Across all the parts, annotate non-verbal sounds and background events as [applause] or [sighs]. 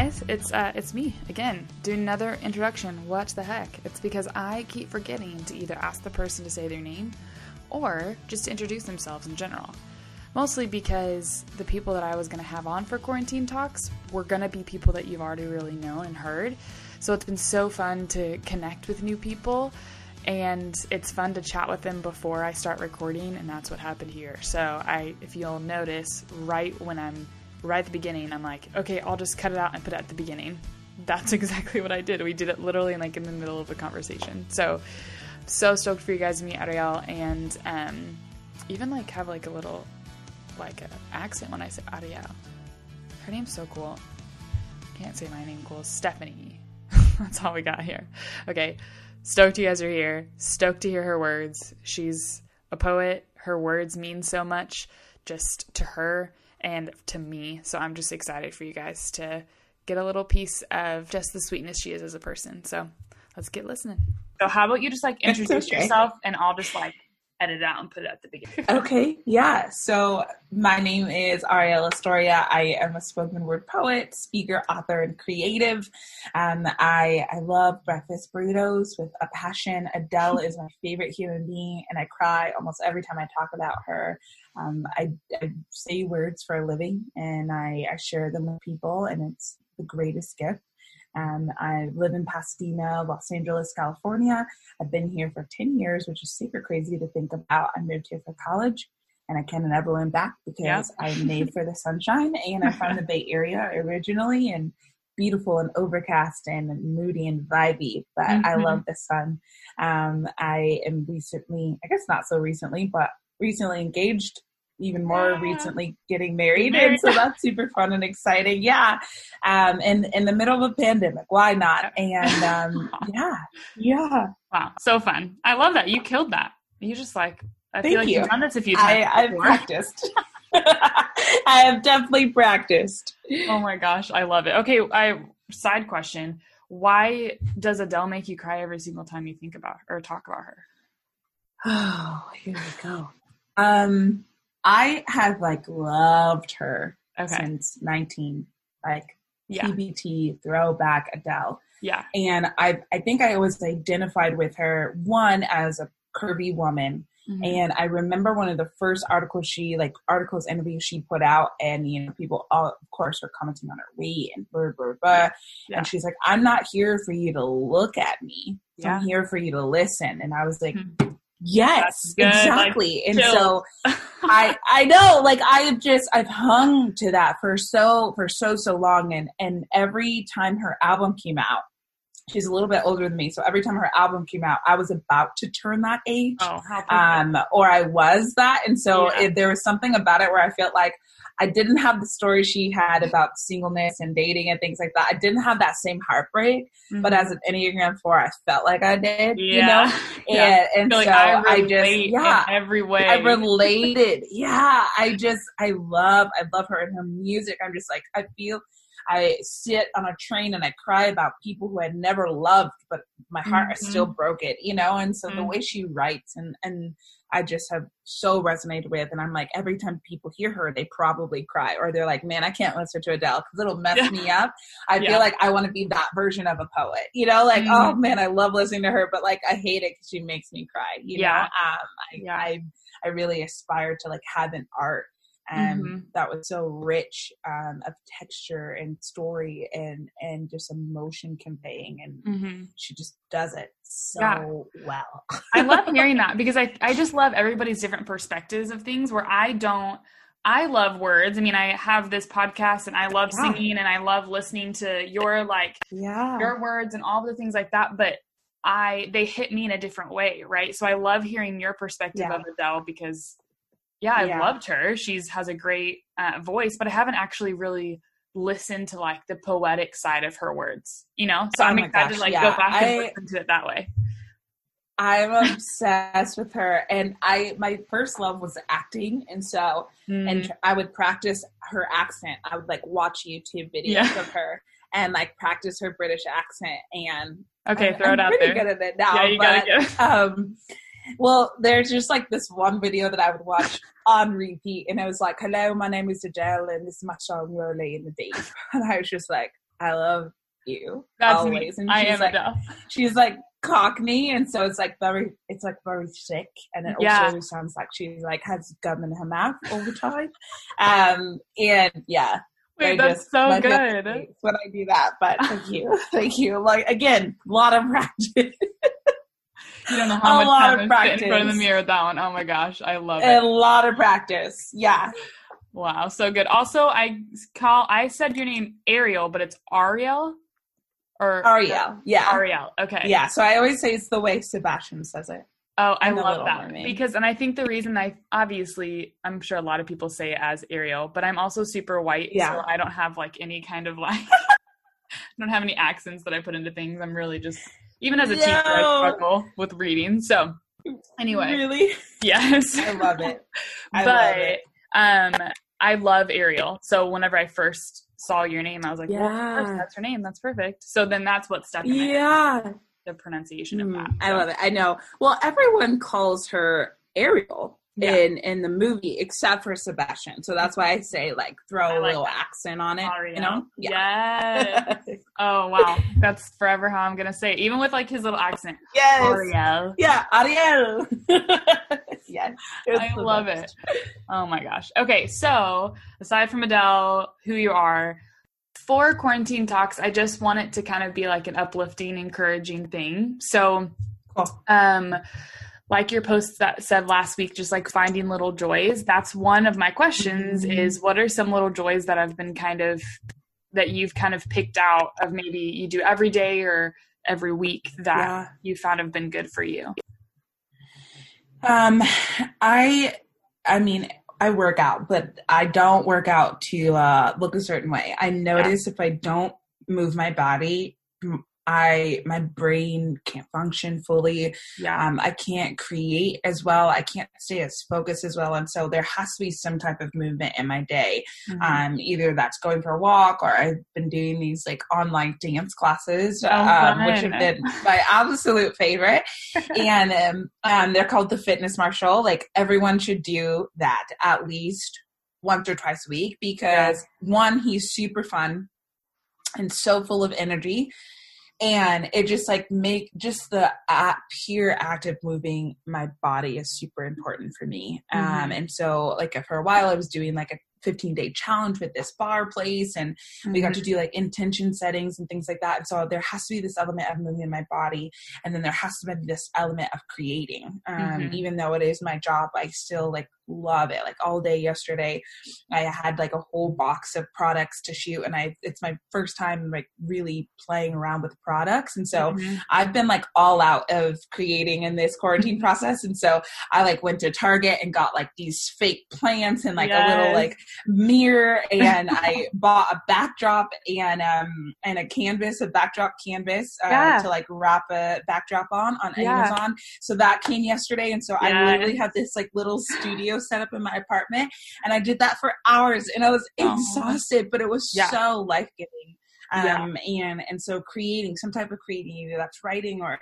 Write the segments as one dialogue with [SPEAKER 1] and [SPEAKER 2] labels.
[SPEAKER 1] guys, it's uh, it's me again Do another introduction. What the heck? It's because I keep forgetting to either ask the person to say their name or just to introduce themselves in general. Mostly because the people that I was going to have on for quarantine talks were going to be people that you've already really known and heard. So it's been so fun to connect with new people and it's fun to chat with them before I start recording and that's what happened here. So I if you'll notice right when I'm right at the beginning, I'm like, okay, I'll just cut it out and put it at the beginning. [laughs] That's exactly what I did. We did it literally like in the middle of a conversation. So, so stoked for you guys to meet Ariel and um, even like have like a little like accent when I say Ariel. Her name's so cool. Can't say my name cool. Stephanie. [laughs] That's all we got here. Okay. Stoked you guys are here. Stoked to hear her words. She's a poet. Her words mean so much just to her and to me. So I'm just excited for you guys to get a little piece of just the sweetness she is as a person. So let's get listening. So how about you just like introduce okay. yourself and I'll just like edit it out and put it at the beginning. [laughs]
[SPEAKER 2] okay, yeah. So my name is Ariel Astoria. I am a spoken word poet, speaker, author, and creative. Um, I I love breakfast burritos with a passion. Adele is my favorite human being, and I cry almost every time I talk about her. Um, I, I, say words for a living, and I, I share them with people, and it's the greatest gift. Um, I live in Pasadena, Los Angeles, California. I've been here for 10 years, which is super crazy to think about. I moved here for college and I kind of never went back because yep. I'm made for the sunshine and I'm from the Bay Area originally and beautiful and overcast and moody and vibey, but mm-hmm. I love the sun. Um, I am recently, I guess not so recently, but recently engaged even more yeah. recently getting married. married. And so that's super fun and exciting. Yeah. Um, and in the middle of a pandemic, why not? And um, [laughs] yeah, yeah.
[SPEAKER 1] Wow. So fun. I love that. You killed that. You just like, I
[SPEAKER 2] Thank
[SPEAKER 1] feel like
[SPEAKER 2] you.
[SPEAKER 1] have done this a few times.
[SPEAKER 2] I, I've practiced. [laughs] I have definitely practiced.
[SPEAKER 1] Oh my gosh. I love it. Okay. I side question. Why does Adele make you cry every single time you think about her or talk about her? [sighs]
[SPEAKER 2] Oh, here we go. Um, I have like loved her okay. since 19, like yeah. TBT, throwback Adele.
[SPEAKER 1] Yeah.
[SPEAKER 2] And I, I think I was identified with her, one, as a curvy woman. Mm-hmm. And I remember one of the first articles she, like articles, interviews she put out, and you know, people, all, of course, were commenting on her weight and blah blah blah. Yeah. And she's like, "I'm not here for you to look at me. Yeah. I'm here for you to listen." And I was like, mm-hmm. Yes, exactly. Like, and so [laughs] I I know like I have just I've hung to that for so for so so long and and every time her album came out she's a little bit older than me so every time her album came out I was about to turn that age
[SPEAKER 1] oh,
[SPEAKER 2] um or I was that and so yeah. it, there was something about it where I felt like I didn't have the story she had about singleness and dating and things like that. I didn't have that same heartbreak, mm-hmm. but as an Enneagram Four, I felt like I did. Yeah. You know, [laughs]
[SPEAKER 1] yeah.
[SPEAKER 2] and, and
[SPEAKER 1] so
[SPEAKER 2] I,
[SPEAKER 1] I, just yeah, every way
[SPEAKER 2] I related. yeah, I just I love I love her and her music. I'm just like I feel. I sit on a train and I cry about people who I never loved, but my heart mm-hmm. I still broke it, you know. And so mm-hmm. the way she writes and and I just have so resonated with. And I'm like, every time people hear her, they probably cry or they're like, man, I can't listen to Adele because it'll mess yeah. me [laughs] up. I yeah. feel like I want to be that version of a poet, you know, like, mm-hmm. oh man, I love listening to her, but like, I hate it because she makes me cry, you yeah. know? Um, I, yeah. I, I really aspire to like have an art and mm-hmm. that was so rich um, of texture and story and and just emotion conveying and mm-hmm. she just does it so yeah. well
[SPEAKER 1] i love [laughs] hearing that because i i just love everybody's different perspectives of things where i don't I love words. I mean, I have this podcast and I love yeah. singing and I love listening to your like
[SPEAKER 2] yeah.
[SPEAKER 1] your words and all the things like that, but I they hit me in a different way, right? So I love hearing your perspective yeah. of Adele because yeah, I yeah. loved her. She's has a great uh, voice, but I haven't actually really listened to like the poetic side of her words. You know, so oh I'm excited gosh, to like yeah. go back and I, listen to it that way.
[SPEAKER 2] I'm obsessed with her, and I my first love was acting, and so mm. and I would practice her accent. I would like watch YouTube videos yeah. of her and like practice her British accent. And
[SPEAKER 1] okay,
[SPEAKER 2] I'm,
[SPEAKER 1] throw it
[SPEAKER 2] I'm
[SPEAKER 1] out
[SPEAKER 2] pretty
[SPEAKER 1] there.
[SPEAKER 2] good at it now.
[SPEAKER 1] Yeah, you
[SPEAKER 2] but,
[SPEAKER 1] gotta get it.
[SPEAKER 2] um, well, there's just like this one video that I would watch on repeat, and it was like, "Hello, my name is Adele, and this is my song "Rolling in the Deep," [laughs] and I was just like, I love you.
[SPEAKER 1] That's
[SPEAKER 2] always.
[SPEAKER 1] me.
[SPEAKER 2] And
[SPEAKER 1] I
[SPEAKER 2] she's
[SPEAKER 1] am
[SPEAKER 2] like,
[SPEAKER 1] Adele.
[SPEAKER 2] she's like Cockney, and so it's like very, it's like very thick, and it
[SPEAKER 1] Yeah.
[SPEAKER 2] also sounds like she's like has gum in her mouth all the time. Um, and yeah,
[SPEAKER 1] Wait, that's
[SPEAKER 2] just-
[SPEAKER 1] so good.
[SPEAKER 2] when I do that. But thank you, [laughs] thank you. Like again, a lot of [laughs] practice,
[SPEAKER 1] You don't know how
[SPEAKER 2] A
[SPEAKER 1] much
[SPEAKER 2] lot
[SPEAKER 1] time I sit in front of the mirror with that one. Oh my gosh, I love it.
[SPEAKER 2] a lot of practice. Yeah,
[SPEAKER 1] Wow, so good. Also, I call I said your name Ariel, but it's Ariel or
[SPEAKER 2] Ariel. Yeah,
[SPEAKER 1] Ariel. Okay.
[SPEAKER 2] yeah. So I always say it's the way Sebastian says it.
[SPEAKER 1] Oh, I love that
[SPEAKER 2] Mermaid.
[SPEAKER 1] because, and I think the reason I obviously I'm sure a lot of people say it as Ariel, but I'm also super white,
[SPEAKER 2] Yeah.
[SPEAKER 1] so I don't have like any kind of like [laughs] I don't have any accents that I put into things. I'm really just even as a teacher, I struggle with reading. So anyway,
[SPEAKER 2] really,
[SPEAKER 1] yes, [laughs]
[SPEAKER 2] I love it. I
[SPEAKER 1] but
[SPEAKER 2] love it.
[SPEAKER 1] um, I love Ariel. So whenever I first saw your name, I was like, well,
[SPEAKER 2] Yeah.
[SPEAKER 1] that's her name. That's perfect. So then that's what stuck in head,
[SPEAKER 2] Yeah,
[SPEAKER 1] the pronunciation of
[SPEAKER 2] Mm,
[SPEAKER 1] that.
[SPEAKER 2] I love it. I know. Well, everyone calls her Ariel
[SPEAKER 1] Yeah.
[SPEAKER 2] in in the movie except for Sebastian. So that's why I say like throw
[SPEAKER 1] I
[SPEAKER 2] a
[SPEAKER 1] like
[SPEAKER 2] little
[SPEAKER 1] that.
[SPEAKER 2] accent on it.
[SPEAKER 1] Ariel.
[SPEAKER 2] You know?
[SPEAKER 1] Yes. [laughs] Oh wow, that's forever how I'm gonna say it. Even with like his little accent,
[SPEAKER 2] yes.
[SPEAKER 1] Ariel.
[SPEAKER 2] Yeah, Ariel. [laughs] yes.
[SPEAKER 1] I love
[SPEAKER 2] best.
[SPEAKER 1] it. Oh my gosh. Okay, so aside from Adele, who you are, for quarantine talks, I just want it to kind of be like an uplifting, encouraging thing. So,
[SPEAKER 2] Cool.
[SPEAKER 1] um, like your post that said last week, just like finding little joys. That's one of my questions.
[SPEAKER 2] Mhm.
[SPEAKER 1] Is what are some little joys that i've been kind of that you've kind of picked out of maybe you do every day or every week that
[SPEAKER 2] Yeah.
[SPEAKER 1] you found have been good for you?
[SPEAKER 2] Um, I, I mean, I work out, but I don't work out to uh, look a certain way. I notice if I don't move my body, I my brain can't function fully.
[SPEAKER 1] Yeah.
[SPEAKER 2] Um, I can't create as well. I can't stay as focused as well, and so there has to be some type of movement in my day.
[SPEAKER 1] Mhm.
[SPEAKER 2] Um, either that's going for a walk, or I've been doing these like online dance classes,
[SPEAKER 1] Oh,
[SPEAKER 2] um, which have been my [laughs] absolute favorite and um, um, they're called the Fitness Marshall. Like everyone should do that at least once or twice a week because one, he's super fun and so full of energy, and it just like make just the uh, pure act of moving my body is super important for me. Um,
[SPEAKER 1] Mhm.
[SPEAKER 2] and so like for a while, I was doing like a 15 day challenge with this bar place and we got
[SPEAKER 1] Mhm.
[SPEAKER 2] to do like intention settings and things like that. And so there has to be this element of moving my body, and then there has to be this element of creating. Um,
[SPEAKER 1] Mhm.
[SPEAKER 2] Even though it is my job, I still like love it. Like all day yesterday, I had like a whole box of products to shoot, and I it's my first time like really playing around with products, and so.
[SPEAKER 1] Mhm.
[SPEAKER 2] I've been like all out of creating in this quarantine [laughs] process. And so I like went to Target and got like these fake plants and like a little like mirror and [laughs] I bought a backdrop and um and a canvas, a backdrop canvas uh,
[SPEAKER 1] Yeah.
[SPEAKER 2] to like wrap a backdrop on on
[SPEAKER 1] Yeah.
[SPEAKER 2] Amazon. So that came yesterday and so I literally have this like little studio set up in my apartment and I did that for hours and I was
[SPEAKER 1] Aw.
[SPEAKER 2] exhausted, but it was
[SPEAKER 1] Yeah.
[SPEAKER 2] so life-giving
[SPEAKER 1] Yeah.
[SPEAKER 2] um and and so creating some type of creating either that's writing or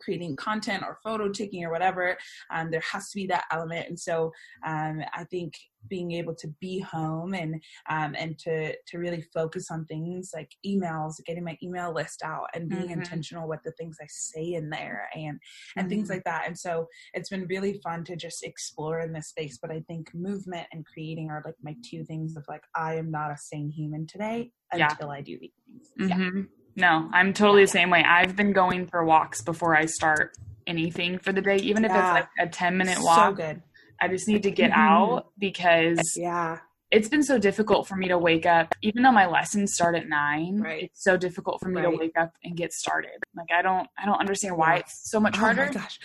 [SPEAKER 2] creating content or photo taking or whatever um, there has to be that element and so um, i think being able to be home and um, and to to really focus on things like emails getting my email list out and being
[SPEAKER 1] Mhm.
[SPEAKER 2] intentional with the things i say in there and and things
[SPEAKER 1] Mhm.
[SPEAKER 2] like that and so it's been really fun to just explore in this space but i think movement and creating are like my two things of like i am not a sane human today
[SPEAKER 1] Yeah.
[SPEAKER 2] until i do these things yeah
[SPEAKER 1] hmm No, I'm totally the same way. I've been going for walks before I start anything for the day, even if
[SPEAKER 2] Yeah.
[SPEAKER 1] it's like a 10 minute walk.
[SPEAKER 2] so good
[SPEAKER 1] I just need to get
[SPEAKER 2] Mhm.
[SPEAKER 1] out because
[SPEAKER 2] yeah
[SPEAKER 1] it's been so difficult for me to wake up, even though my lessons start at nine.
[SPEAKER 2] Right.
[SPEAKER 1] It's so difficult for me to wake up and get started. Like I don't, I don't understand why
[SPEAKER 2] Yeah.
[SPEAKER 1] it's so much
[SPEAKER 2] Oh
[SPEAKER 1] harder.
[SPEAKER 2] my gosh.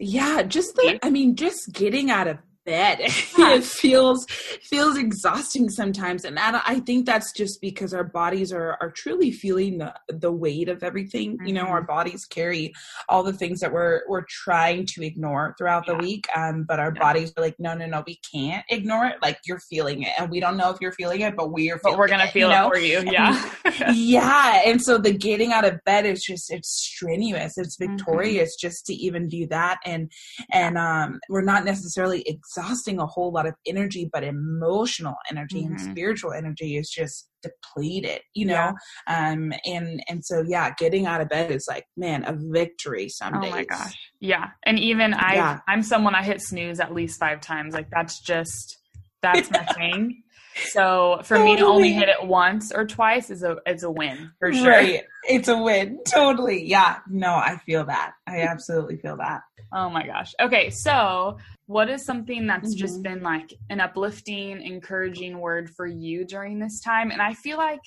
[SPEAKER 2] Yeah, just the I mean, just getting out of bed. [laughs] It feels feels exhausting sometimes. And I, I think that's just because our bodies are are truly feeling the, the weight of everything. You know, our bodies carry all the things that we're we're trying to ignore throughout the week. Um, but our
[SPEAKER 1] Yeah.
[SPEAKER 2] bodies are like, no, no, no, we can't ignore it. Like you're feeling it. And we don't know if you're feeling it, but we're
[SPEAKER 1] But we're gonna
[SPEAKER 2] it,
[SPEAKER 1] feel
[SPEAKER 2] you know?
[SPEAKER 1] it for you. Yeah. [laughs]
[SPEAKER 2] yeah and so the getting out of bed is just it's strenuous it's
[SPEAKER 1] Mhm.
[SPEAKER 2] victorious just to even do that and and um we're not necessarily exhausting a whole lot of energy, but emotional energy and
[SPEAKER 1] Mhm.
[SPEAKER 2] spiritual energy is just depleted, you
[SPEAKER 1] Yeah.
[SPEAKER 2] know? Um, and, and so, yeah, getting out of bed is like, man, a victory some
[SPEAKER 1] Oh
[SPEAKER 2] days.
[SPEAKER 1] my gosh. Yeah. And even I
[SPEAKER 2] Yeah.
[SPEAKER 1] I'm someone I hit snooze at least 5 times. Like that's just that's my [laughs] thing. So for me to only hit it once or twice is a is a win for sure.
[SPEAKER 2] Right. It's a win. Totally. Yeah. No, I feel that. I absolutely feel that.
[SPEAKER 1] Oh my gosh. Okay, so what is something that's just
[SPEAKER 2] Mhm.
[SPEAKER 1] been like an uplifting, encouraging word for you during this time? And I feel like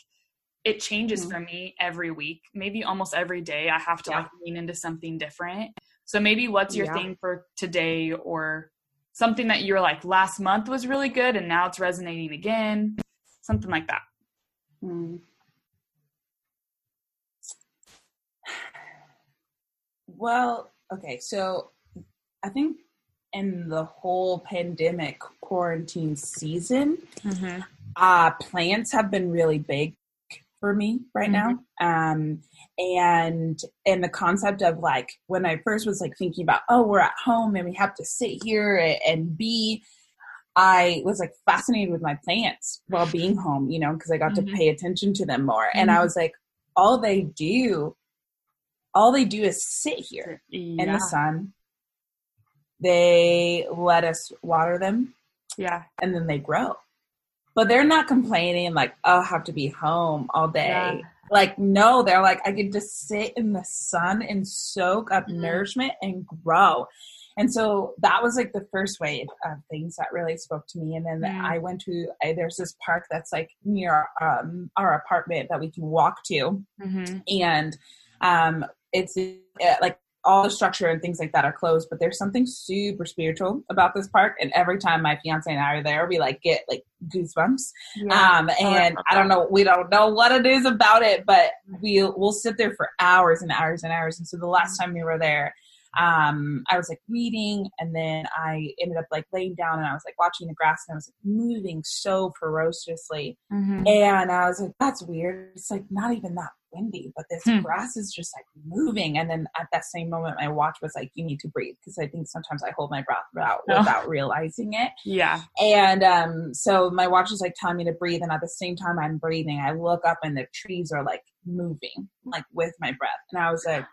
[SPEAKER 1] it changes
[SPEAKER 2] Mhm.
[SPEAKER 1] for me every week. Maybe almost every day I have to
[SPEAKER 2] Yeah.
[SPEAKER 1] like lean into something different. So maybe what's your
[SPEAKER 2] Yeah.
[SPEAKER 1] thing for today or something that you're like last month was really good and now it's resonating again? Something like that.
[SPEAKER 2] Mm. [sighs] Well, okay, so I think in the whole pandemic quarantine season,
[SPEAKER 1] Mm-hmm.
[SPEAKER 2] uh, plants have been really big for me right now. Um, and and the concept of like when I first was like thinking about, oh, we're at home and we have to sit here and, and be. I was like fascinated with my plants while being home, you know, because I got
[SPEAKER 1] Mhm.
[SPEAKER 2] to pay attention to them more. And I
[SPEAKER 1] Mhm.
[SPEAKER 2] was like, all they do, all they do is sit here in the sun. They let us water them
[SPEAKER 1] Yeah.
[SPEAKER 2] and then they grow. But they're not complaining like, oh, I have to be home all day.
[SPEAKER 1] Yeah.
[SPEAKER 2] Like, no, they're like, I could just sit in the sun and soak up
[SPEAKER 1] Mhm.
[SPEAKER 2] nourishment and grow. And so that was like the first wave of things that really spoke to me. And then
[SPEAKER 1] Mm.
[SPEAKER 2] I went to, I, there's this park that's like near um, our apartment that we can walk to
[SPEAKER 1] Mm-hmm.
[SPEAKER 2] and um, it's uh, like all the structure and things like that are closed but there's something super spiritual about this park. And every time my fiance and i are there we like get like goosebumps.
[SPEAKER 1] Yeah.
[SPEAKER 2] um and
[SPEAKER 1] love
[SPEAKER 2] i don't know we don't know what it is about it but we'll we'll sit there for hours and hours and hours. And so the last time we were there um i was like reading and then i ended up like laying down and i was like watching the grass and i was like moving so ferociously.
[SPEAKER 1] Mhm.
[SPEAKER 2] and I was like, that's weird. It's like not even that windy, but this
[SPEAKER 1] Hmm.
[SPEAKER 2] grass is just like moving. And then at that same moment, my watch was like, you need to breathe. Because I think sometimes I hold my breath without,
[SPEAKER 1] Oh.
[SPEAKER 2] without realizing it.
[SPEAKER 1] Yeah.
[SPEAKER 2] And um, so my watch is like telling me to breathe. And at the same time I'm breathing, I look up and the trees are like moving, like with my breath. And I was like,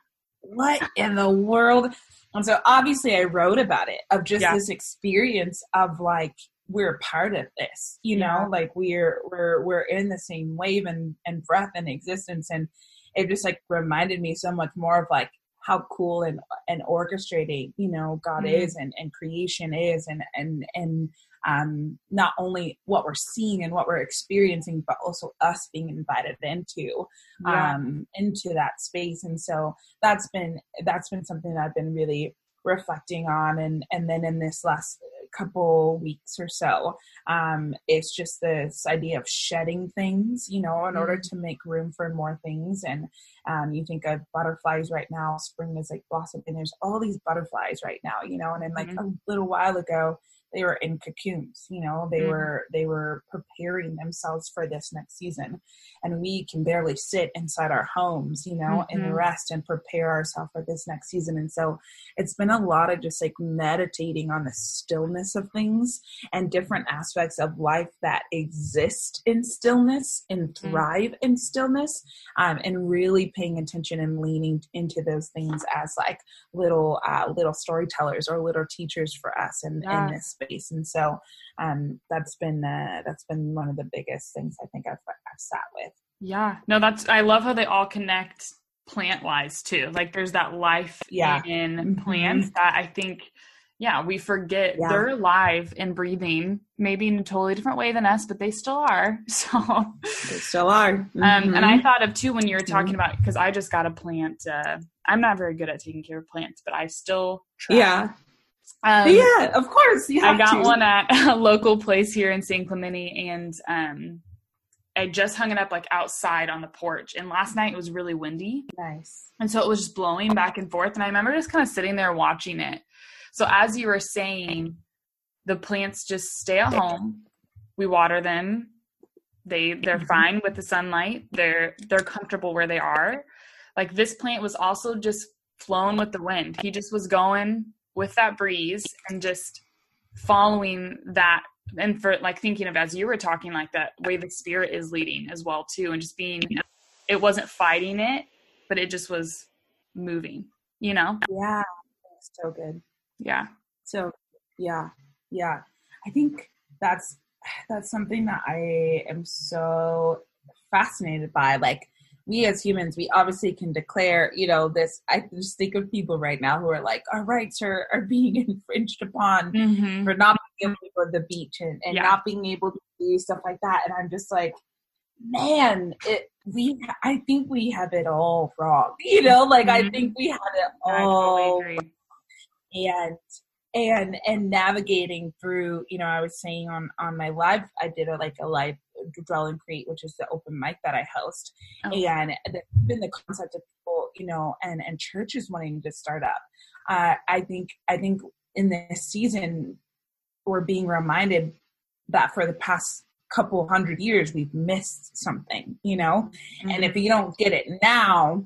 [SPEAKER 2] what in the world? And so obviously I wrote about it of just
[SPEAKER 1] Yeah.
[SPEAKER 2] this experience of like, we're part of this, you know,
[SPEAKER 1] Yeah.
[SPEAKER 2] like we're we're we're in the same wave and and breath and existence, and it just like reminded me so much more of like how cool and and orchestrating you know God
[SPEAKER 1] Mhm.
[SPEAKER 2] is and and creation is, and and and um not only what we're seeing and what we're experiencing, but also us being invited into
[SPEAKER 1] Yeah.
[SPEAKER 2] um into that space, and so that's been that's been something that I've been really reflecting on and and then in this last couple weeks or so um it's just this idea of shedding things you know in order to make room for more things. And um you think of butterflies right now spring is like blossom and there's all these butterflies right now you know and then like a little while ago they were in cocoons you know they
[SPEAKER 1] Mhm.
[SPEAKER 2] were they were preparing themselves for this next season and we can barely sit inside our homes you know
[SPEAKER 1] Mhm.
[SPEAKER 2] and rest and prepare ourselves for this next season and so it's been a lot of just like meditating on the stillness of things and different aspects of life that exist in stillness and
[SPEAKER 1] Mm-hmm.
[SPEAKER 2] thrive in stillness um, and really paying attention and leaning into those things as like little uh, little storytellers or little teachers for us in,
[SPEAKER 1] Yeah.
[SPEAKER 2] in this space and so um, that's been uh, that's been one of the biggest things I think I've, I've sat with
[SPEAKER 1] Yeah. No, that's I love how they all connect plant wise too. Like there's that life
[SPEAKER 2] Yeah.
[SPEAKER 1] in
[SPEAKER 2] Mhm.
[SPEAKER 1] plants that I think yeah, we forget
[SPEAKER 2] Yeah.
[SPEAKER 1] they're alive and breathing, maybe in a totally different way than us, but they still are. [laughs] So
[SPEAKER 2] they still are
[SPEAKER 1] um and I
[SPEAKER 2] Mhm.
[SPEAKER 1] thought of too when you were talking
[SPEAKER 2] Mhm.
[SPEAKER 1] about because I just got a plant uh I'm not very good at taking care of plants, but I still try.
[SPEAKER 2] yeah
[SPEAKER 1] Um,
[SPEAKER 2] yeah of course you
[SPEAKER 1] I got
[SPEAKER 2] to.
[SPEAKER 1] one at [laughs] a local place here in San Clemente, and um, I just hung it up like outside on the porch. And last night it was really windy,
[SPEAKER 2] nice
[SPEAKER 1] and so it was just blowing back and forth. And I remember just kind of sitting there watching it. So as you were saying, the plants just stay at home. We water them. They they're
[SPEAKER 2] Mhm.
[SPEAKER 1] fine with the sunlight. They're they're comfortable where they are. Like this plant was also just flowing with the wind. He just was going with that breeze and just following that and for like thinking of as you were talking like that way the spirit is leading as well too and just being it wasn't fighting it but it just was moving you know?
[SPEAKER 2] Yeah so good.
[SPEAKER 1] Yeah.
[SPEAKER 2] So yeah yeah. I think that's [sighs] that's something that i am so fascinated by like we as humans, we obviously can declare, you know, this. I just think of people right now who are like, our rights are, are being [laughs] infringed upon mm-hmm. for not being able to go to the beach and, and yeah. not being able to do stuff like that. And I'm just like, man, it, we, I think we have it all wrong. [laughs] You know, like mm-hmm. I think we have it all. And and and navigating through you know i was saying on on my live i did a like a live Dwell and Create, which is the open mic that I host. Oh. And even the concept of people, you know, and, and churches wanting to start up. Uh, I think, I think in this season, we're being reminded that for the past couple hundred years, we've missed something, you know? Mm-hmm. And if you don't get it now,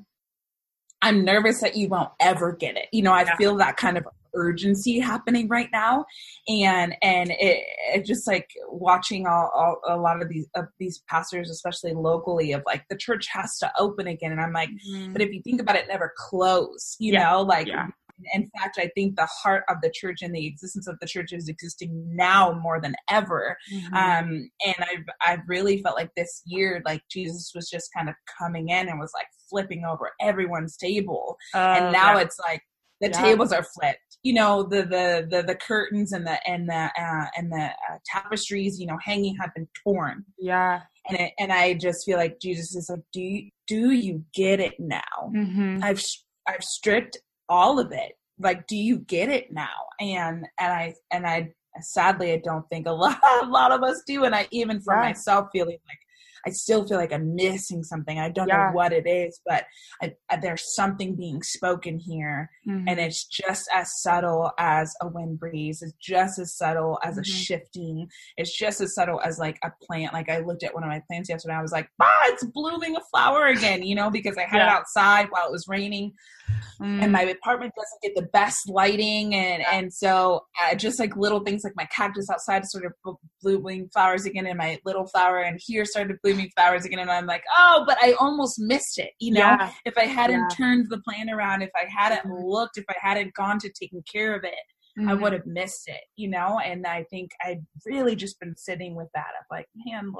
[SPEAKER 2] I'm nervous that you won't ever get it. You know, I yeah. feel that kind of urgency happening right now and and it, it just like watching all, all, a lot of these of these pastors especially locally of like the church has to open again and i'm like mm-hmm. but if you think about it never close you yeah. know like yeah. in fact i think the heart of the church and the existence of the church is existing now more than ever mm-hmm. um and i've i've really felt like this year like jesus was just kind of coming in and was like flipping over everyone's table and now yeah. it's like the yeah. tables are flipped. You know the the the, the curtains and the and the uh, and the uh, tapestries you know hanging have been torn.
[SPEAKER 1] Yeah.
[SPEAKER 2] And it, and i just feel like jesus is like do you, do you get it now? Mm-hmm. i've i've stripped all of it. Like do you get it now? And and i and i sadly i don't think a lot [laughs] a lot of us do. And i even for right. myself feeling like I still feel like I'm missing something. I don't yeah. know what it is, but I, I, there's something being spoken here, mm-hmm. and it's just as subtle as a wind breeze. It's just as subtle as mm-hmm. a shifting. It's just as subtle as like a plant. Like I looked at one of my plants yesterday, I was like, "Ah, it's blooming a flower again," you know, because I had yeah. it outside while it was raining, mm. and my apartment doesn't get the best lighting, and and so uh, just like little things like my cactus outside started blooming flowers again, and my little flower and here started blooming flowers again and i'm like oh but i almost missed it you know yeah. if i hadn't yeah. turned the plant around if i hadn't mm-hmm. looked if i hadn't gone to taking care of it mm-hmm. i would have missed it you know and i think i've really just been sitting with that of like man lord